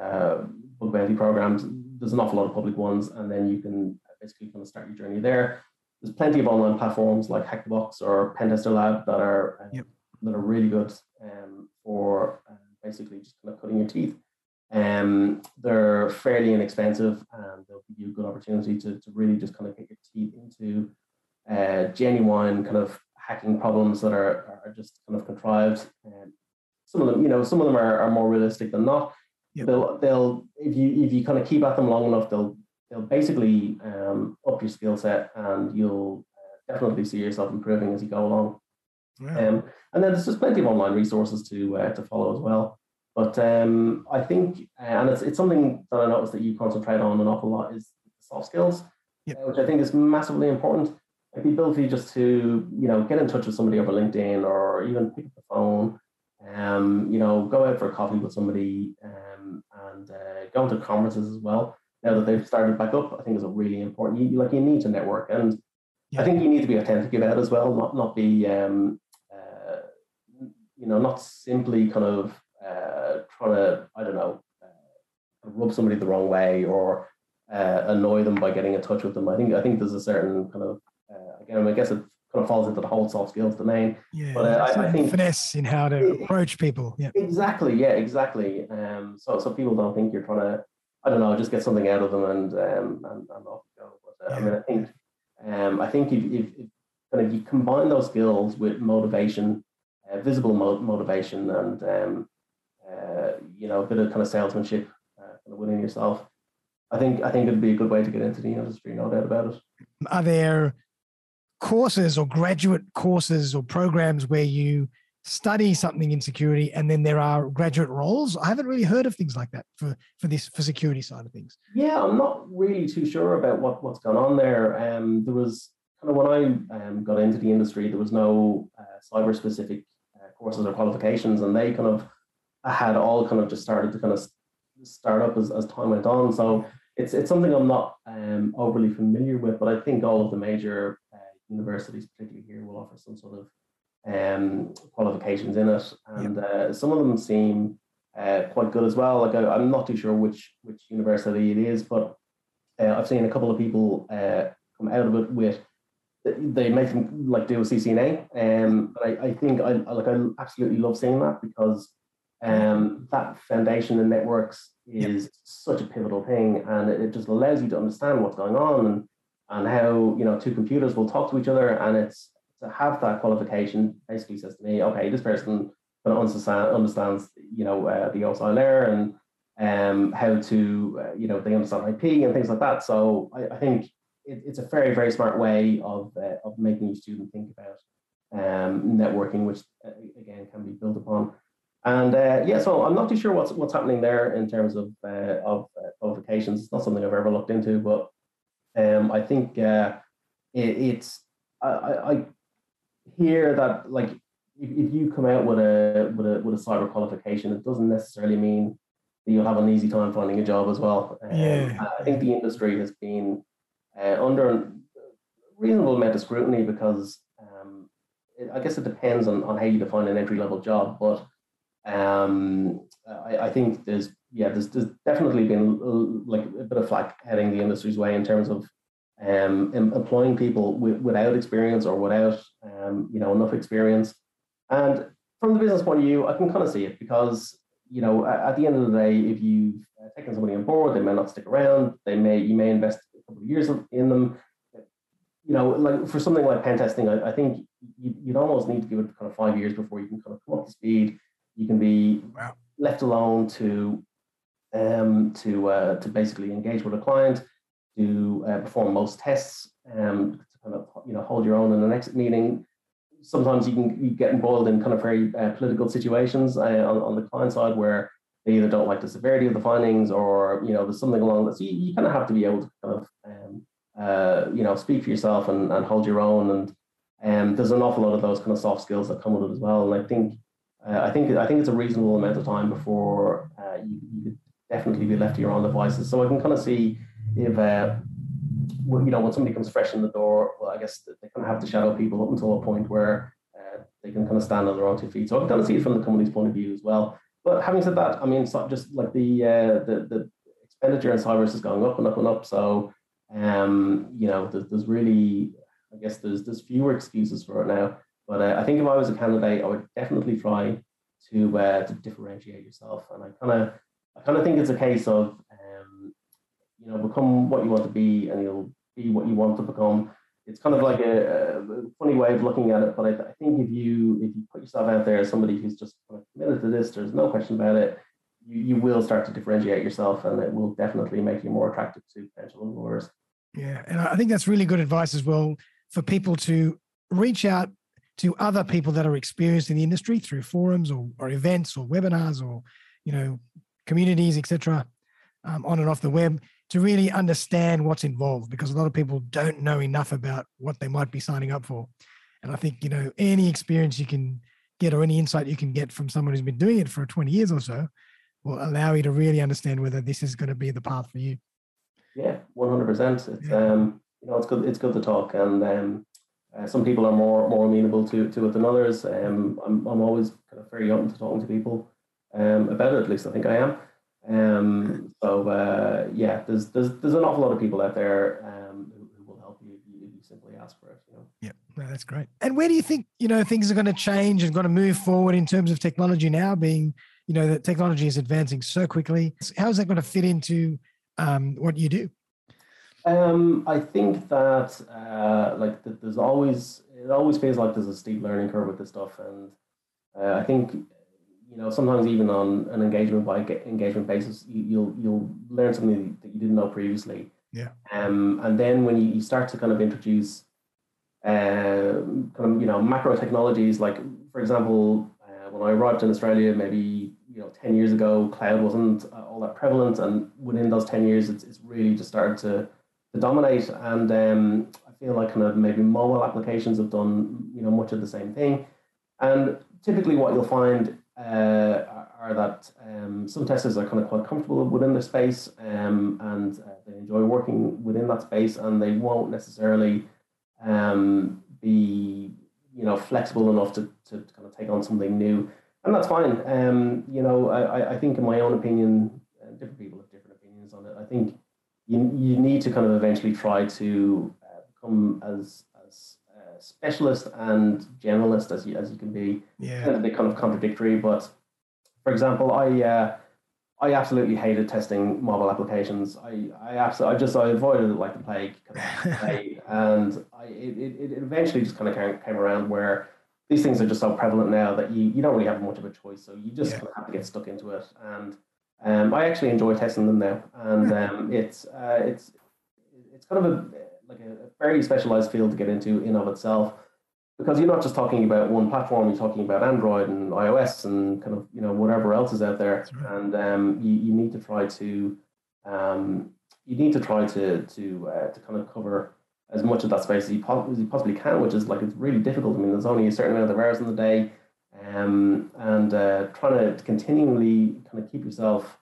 uh, bug bounty programs. There's an awful lot of public ones, and then you can basically kind of start your journey there. There's plenty of online platforms like Hack the Box or Pentester Lab that are um, yep. that are really good um, for uh, basically just kind of cutting your teeth. Um, they're fairly inexpensive and they'll give you a good opportunity to, to really just kind of get your teeth into uh, genuine kind of hacking problems that are, are just kind of contrived. And some of them, you know, some of them are, are more realistic than not. Yep. They'll they'll if you if you kind of keep at them long enough, they'll they'll basically um, up your skill set, and you'll uh, definitely see yourself improving as you go along. Yeah. Um, and then there's just plenty of online resources to uh, to follow as well. But um, I think, uh, and it's it's something that I noticed that you concentrate on an awful lot is soft skills, yep. uh, which I think is massively important like the ability just to you know get in touch with somebody over LinkedIn or even pick up the phone, um, you know, go out for a coffee with somebody, um, and uh, go to conferences as well. Now that they've started back up, I think is a really important. You like you need to network, and yeah. I think you need to be authentic about it as well, not not be um, uh, you know not simply kind of uh, trying to I don't know uh, rub somebody the wrong way or uh, annoy them by getting in touch with them. I think I think there's a certain kind of again, I guess it kind of falls into the whole soft skills domain. Yeah, but uh, I, I, think finesse in how to approach people. Yeah, exactly. Yeah, exactly. Um, so so people don't think you're trying to, I don't know, just get something out of them and um, and, and off you go. But uh, yeah. I mean, I think um, I think if, if, if kind of you combine those skills with motivation, uh, visible mo- motivation, and um, uh, you know a bit of kind of salesmanship, uh, kind of winning yourself. I think I think it'd be a good way to get into the industry, no doubt about it. Are there courses or graduate courses or programs where you study something in security and then there are graduate roles? I haven't really heard of things like that for for this for security side of things. Yeah i'm not really too sure about what what's going on there. Um there was kind of when i um, got into the industry there was no uh, cyber specific uh, courses or qualifications and they kind of had all kind of just started to kind of start up as, as time went on. So it's it's something i'm not um overly familiar with but i think all of the major uh, universities, particularly here, will offer some sort of um, qualifications in it, and yep. uh, some of them seem uh, quite good as well. Like I, am not too sure which which university it is, but uh, I've seen a couple of people uh, come out of it with they make them like do a CCNA, um, but I, I think I like I absolutely love seeing that because um, that foundation and networks is yep. such a pivotal thing, and it, it just allows you to understand what's going on and and how you know two computers will talk to each other and it's to have that qualification basically says to me okay this person understand, understands you know uh, the OSI layer and um, how to uh, you know they understand IP and things like that. So I, I think it, it's a very very smart way of uh, of making your student think about um, networking which uh, again can be built upon. And uh, yeah so I'm not too sure what's what's happening there in terms of uh, of qualifications. It's not something I've ever looked into but um, I think uh, it, it's I, I hear that like if, if you come out with a with a with a cyber qualification, it doesn't necessarily mean that you'll have an easy time finding a job as well. Um, yeah. I think the industry has been uh, under a reasonable amount of scrutiny because um, it, I guess it depends on, on how you define an entry level job, but um, I, I, think there's yeah there's, there's definitely been uh, like a bit of flack heading the industry's way in terms of um, employing people w- without experience or without um, you know enough experience. And from the business point of view, I can kind of see it because you know at, at the end of the day, if you've uh, taken somebody on board, they may not stick around. They may you may invest a couple of years in them. You know, like for something like pen testing, I, I think you, would almost need to give it kind of five years before you can kind of come up to speed you can be wow. left alone to um, to uh, to basically engage with a client, to uh, perform most tests, um, to kind of you know hold your own in the next meeting. Sometimes you can you get involved in kind of very uh, political situations uh, on, on the client side where they either don't like the severity of the findings or you know there's something along that. So you, you kind of have to be able to kind of um, uh, you know speak for yourself and, and hold your own and um, there's an awful lot of those kind of soft skills that come with it as well. And I think uh, I think I think it's a reasonable amount of time before uh, you, you definitely be left to your own devices. So I can kind of see if uh, you know when somebody comes fresh in the door, well, I guess they kind of have to shadow people up until a point where uh, they can kind of stand on their own two feet. So I can kind of see it from the company's point of view as well. But having said that, I mean, not just like the uh, the the expenditure in cyber is going up and up and up. So um, you know, there's, there's really, I guess there's there's fewer excuses for it now. But uh, I think if I was a candidate, I would definitely try to uh, to differentiate yourself. And I kind of I kind of think it's a case of um, you know become what you want to be, and you'll be what you want to become. It's kind of like a, a funny way of looking at it, but I, I, think if you if you put yourself out there as somebody who's just committed to this, there's no question about it. You, you will start to differentiate yourself, and it will definitely make you more attractive to potential employers. Yeah, and I think that's really good advice as well for people to reach out to other people that are experienced in the industry through forums or, or events or webinars or you know communities etc um, on and off the web to really understand what's involved because a lot of people don't know enough about what they might be signing up for and i think you know any experience you can get or any insight you can get from someone who's been doing it for 20 years or so will allow you to really understand whether this is going to be the path for you yeah 100% it's yeah. um you know it's good it's good to talk and um uh, some people are more more amenable to, to it than others. Um, I'm, I'm always kind of very open to talking to people um, about it. At least I think I am. Um, so uh, yeah, there's, there's there's an awful lot of people out there um, who, who will help you if you, simply ask for it. You know. Yeah, no, that's great. And where do you think you know things are going to change and going to move forward in terms of technology now? Being you know that technology is advancing so quickly. How is that going to fit into um, what you do? Um, I think that uh, like that there's always it always feels like there's a steep learning curve with this stuff, and uh, I think you know sometimes even on an engagement by engagement basis, you, you'll you'll learn something that you didn't know previously. Yeah. Um, and then when you, you start to kind of introduce uh, kind of you know macro technologies, like for example, uh, when I arrived in Australia, maybe you know ten years ago, cloud wasn't uh, all that prevalent, and within those ten years, it's, it's really just started to to dominate. And um, I feel like kind of maybe mobile applications have done you know much of the same thing. And typically, what you'll find uh, are that um, some testers are kind of quite comfortable within their space um, and uh, they enjoy working within that space, and they won't necessarily um, be you know flexible enough to, to kind of take on something new, and that's fine. Um, you know, I, I think in my own opinion, different people have different opinions on it. I think you, you need to kind of eventually try to uh, become as as uh, specialist and generalist as you as you can be. Yeah, a bit kind of contradictory, but for example, I uh, I absolutely hated testing mobile applications. I I absolutely I just I avoided it like the plague, and I it, it, it eventually just kind of came, came around where these things are just so prevalent now that you, you don't really have much of a choice. So you just yeah. kind of have to get stuck into it. And um, I actually enjoy testing them now, and um, it's uh, it's it's kind of a like a fairly specialized field to get into in of itself. Because you're not just talking about one platform you're talking about android and ios and kind of you know whatever else is out there. Right. and um, you, you need to try to um, you need to try to to uh, to kind of cover as much of that space as you, po- as you possibly can which is like it's really difficult. I mean there's only a certain amount of hours in the day. Um, and uh, trying to continually kind of keep yourself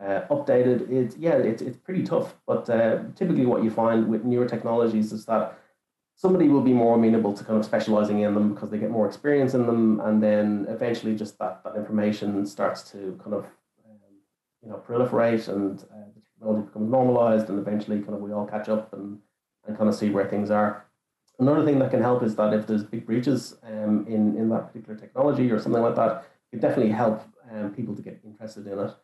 uh, updated it's yeah it's, it's pretty tough. But uh, typically what you find with newer technologies is that somebody will be more amenable to kind of specializing in them because they get more experience in them and then eventually just that, that information starts to kind of um, you know proliferate and uh, the technology becomes normalized and eventually kind of we all catch up and, and kind of see where things are. Another thing that can help is that if there's big breaches um, in, in that particular technology or something like that it definitely help um, people to get interested in it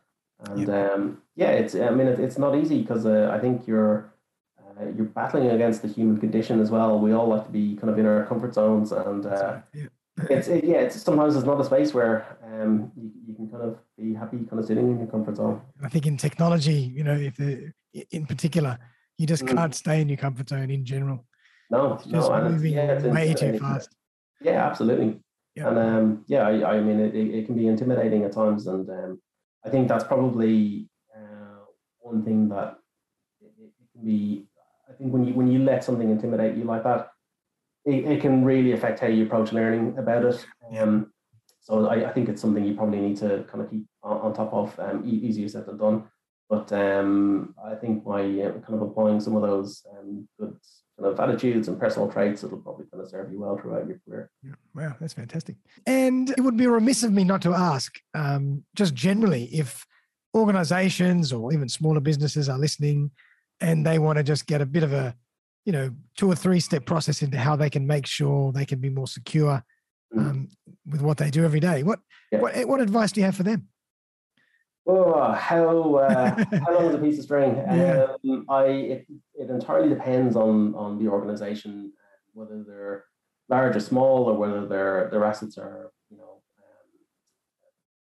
and yep. um, yeah it's i mean it, it's not easy because uh, i think you're uh, you're battling against the human condition as well. We all like to be kind of in our comfort zones, and uh, yeah. it's it, yeah, it's sometimes it's not a space where um, you, you can kind of be happy, kind of sitting in your comfort zone. I think in technology, you know, if the, in particular, you just mm. can't stay in your comfort zone in general. No, it's just no, moving yeah, way too fast. Yeah, absolutely. Yeah. And um, yeah, I, I mean, it, it can be intimidating at times, and um, I think that's probably uh, one thing that it, it can be I think when you when you let something intimidate you like that, it, it can really affect how you approach learning about it. Um, so I, I think it's something you probably need to kind of keep on, on top of. Um, easier said than done. But um, I think by uh, kind of applying some of those um, good kind of attitudes and personal traits, that'll probably kind of serve you well throughout your career. Yeah. Wow, that's fantastic. And it would be remiss of me not to ask, um, just generally, if organizations or even smaller businesses are listening and they want to just get a bit of a you know two or three step process into how they can make sure they can be more secure mm. um, with what they do every day what yeah. what what advice do you have for them Oh, how uh, how long is a piece of string? Yeah. Um, I it, it entirely depends on on the organization, whether they're large or small, or whether their their assets are you know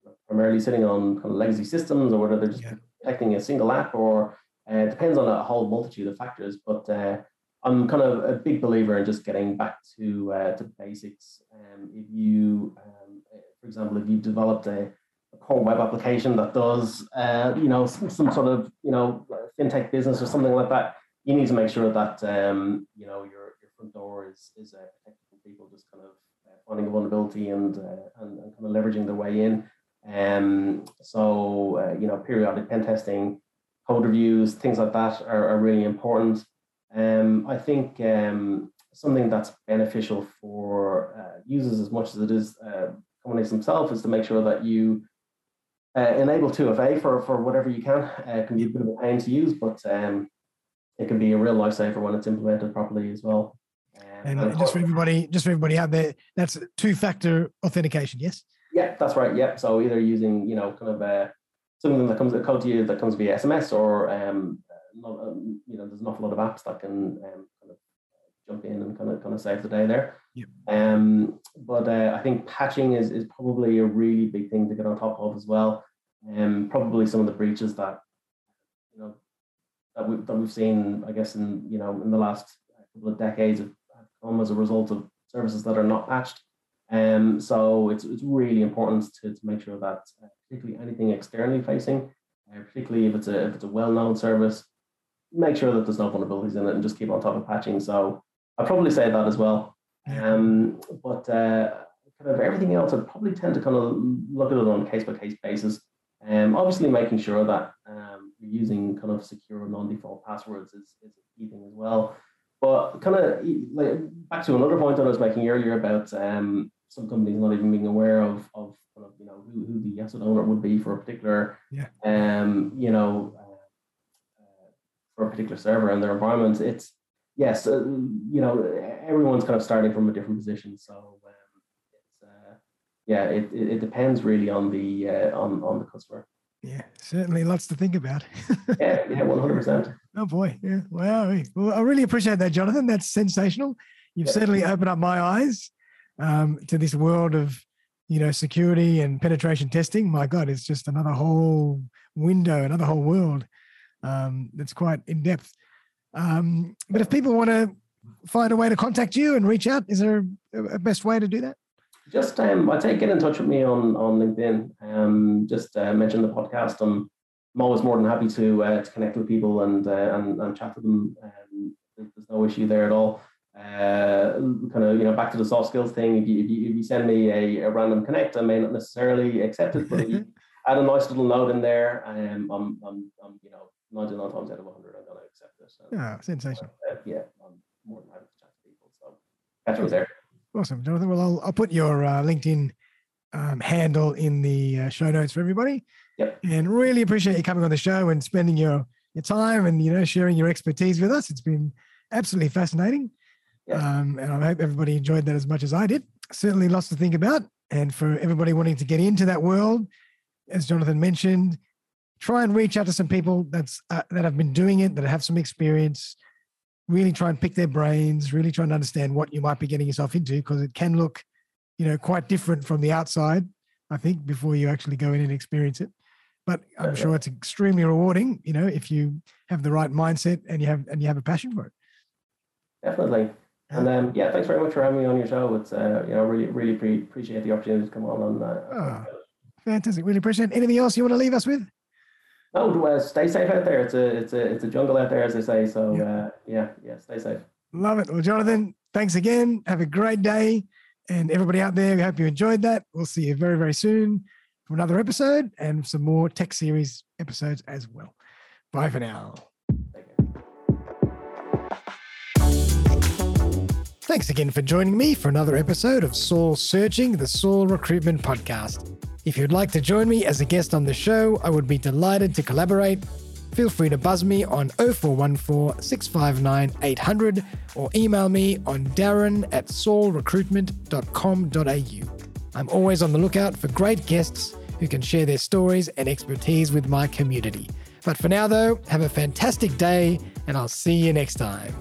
um, primarily sitting on kind of legacy systems, or whether they're just yeah. protecting a single app, or uh, it depends on a whole multitude of factors, but uh, I'm kind of a big believer in just getting back to uh, to basics. Um, if you, um, for example, if you developed a, core web application that does, uh, you know, some, some, sort of, you know, fintech business or something like that, you need to make sure that, um, you know, your, your front door is is uh, protected from people just kind of uh, finding a vulnerability and, and, and kind of leveraging their way in. Um, so, you know, periodic pen testing code reviews, things like that are, are really important. Um, I think um, something that's beneficial for uh, users as much as it is uh, companies themselves is to make sure that you uh, enable 2FA for, for whatever you can. Uh, it can be a bit of a pain to use, but um, it can be a real lifesaver when it's implemented properly as well. And, and just for everybody, just for everybody out there, that's two-factor authentication. Yes. Yeah, that's right. Yeah. So either using you know kind of uh, something that comes a code to you that comes via SMS or um, not, um, you know there's an awful lot of apps that can um, kind of jump in and kind of kind of save the day there. Yep. Um, but uh, I think patching is is probably a really big thing to get on top of as well. Um, probably some of the breaches that you know that we that we've seen, I guess, in you know in the last couple of decades have come as a result of services that are not patched. Um, so it's it's really important to, to make sure that uh, particularly anything externally facing, uh, particularly if it's a if it's a well-known service, make sure that there's no vulnerabilities in it and just keep on top of patching. So I'd probably say that as well. Um, but uh, kind of everything else, I'd probably tend to kind of look at it on a case by case basis. Um, obviously, making sure that um, you're using kind of secure non-default passwords is, is a key thing as well. But kind of like back to another point that I was making earlier about um, some companies not even being aware of of, of you know who, who the asset owner would be for a particular yeah. um you know uh, uh, for a particular server and their environment. It's yes, uh, you know everyone's kind of starting from a different position, so yeah, it, it, depends really on the uh, on on the customer. Yeah, certainly lots to think about. yeah, yeah, one hundred percent. Oh boy, yeah, wow. Well, I really appreciate that, Jonathan. That's sensational. You've yeah. certainly opened up my eyes um, to this world of you know security and penetration testing. My God, it's just another whole window, another whole world um, that's quite in depth. Um, but if people want to find a way to contact you and reach out, is there a best way to do that? Just um, I take get in touch with me on on LinkedIn. Um, just uh, mention the podcast. I'm, I'm always more than happy to uh, to connect with people and uh, and, and chat to them. Um, there's no issue there at all. Uh, kind of you know back to the soft skills thing. If you if you, if you send me a, a, random connect, I may not necessarily accept it, but if you add a nice little note in there, um, I'm I'm, I'm you know 99 times out of 100 I'm going to accept it. So, yeah, sensational. Uh, yeah, I'm more than happy to chat to people. So catch me there. Awesome, Jonathan. Well, I'll, I'll put your uh, LinkedIn um, handle in the uh, show notes for everybody. Yep. And really appreciate you coming on the show and spending your your time and you know sharing your expertise with us. It's been absolutely fascinating. Yeah. Um, and I hope everybody enjoyed that as much as I did. Certainly lots to think about. And for everybody wanting to get into that world, as Jonathan mentioned, try and reach out to some people that's uh, that have been doing it, that have some experience. Really try and pick their brains. Really try and understand what you might be getting yourself into, because it can look, you know, quite different from the outside. I think before you actually go in and experience it, but I'm sure it's extremely rewarding. You know, if you have the right mindset and you have and you have a passion for it. Definitely. And um, yeah, thanks very much for having me on your show. It's uh, you know really really pre- appreciate the opportunity to come on. And, uh, oh, fantastic! Really appreciate. It. Anything else you want to leave us with? No, uh, stay safe out there. It's a it's a it's a jungle out there, as they say. So yeah, uh, yeah, yeah, stay safe. Love it. Well, Jonathan, thanks again. Have a great day, and everybody out there, we hope you enjoyed that. We'll see you very very soon for another episode and some more tech series episodes as well. Bye for now. Thanks again for joining me for another episode of Soul Searching, the Soul Recruitment Podcast. If you'd like to join me as a guest on the show, I would be delighted to collaborate. Feel free to buzz me on 0414 659 800 or email me on darren at soulrecruitment.com.au. I'm always on the lookout for great guests who can share their stories and expertise with my community. But for now, though, have a fantastic day, and I'll see you next time.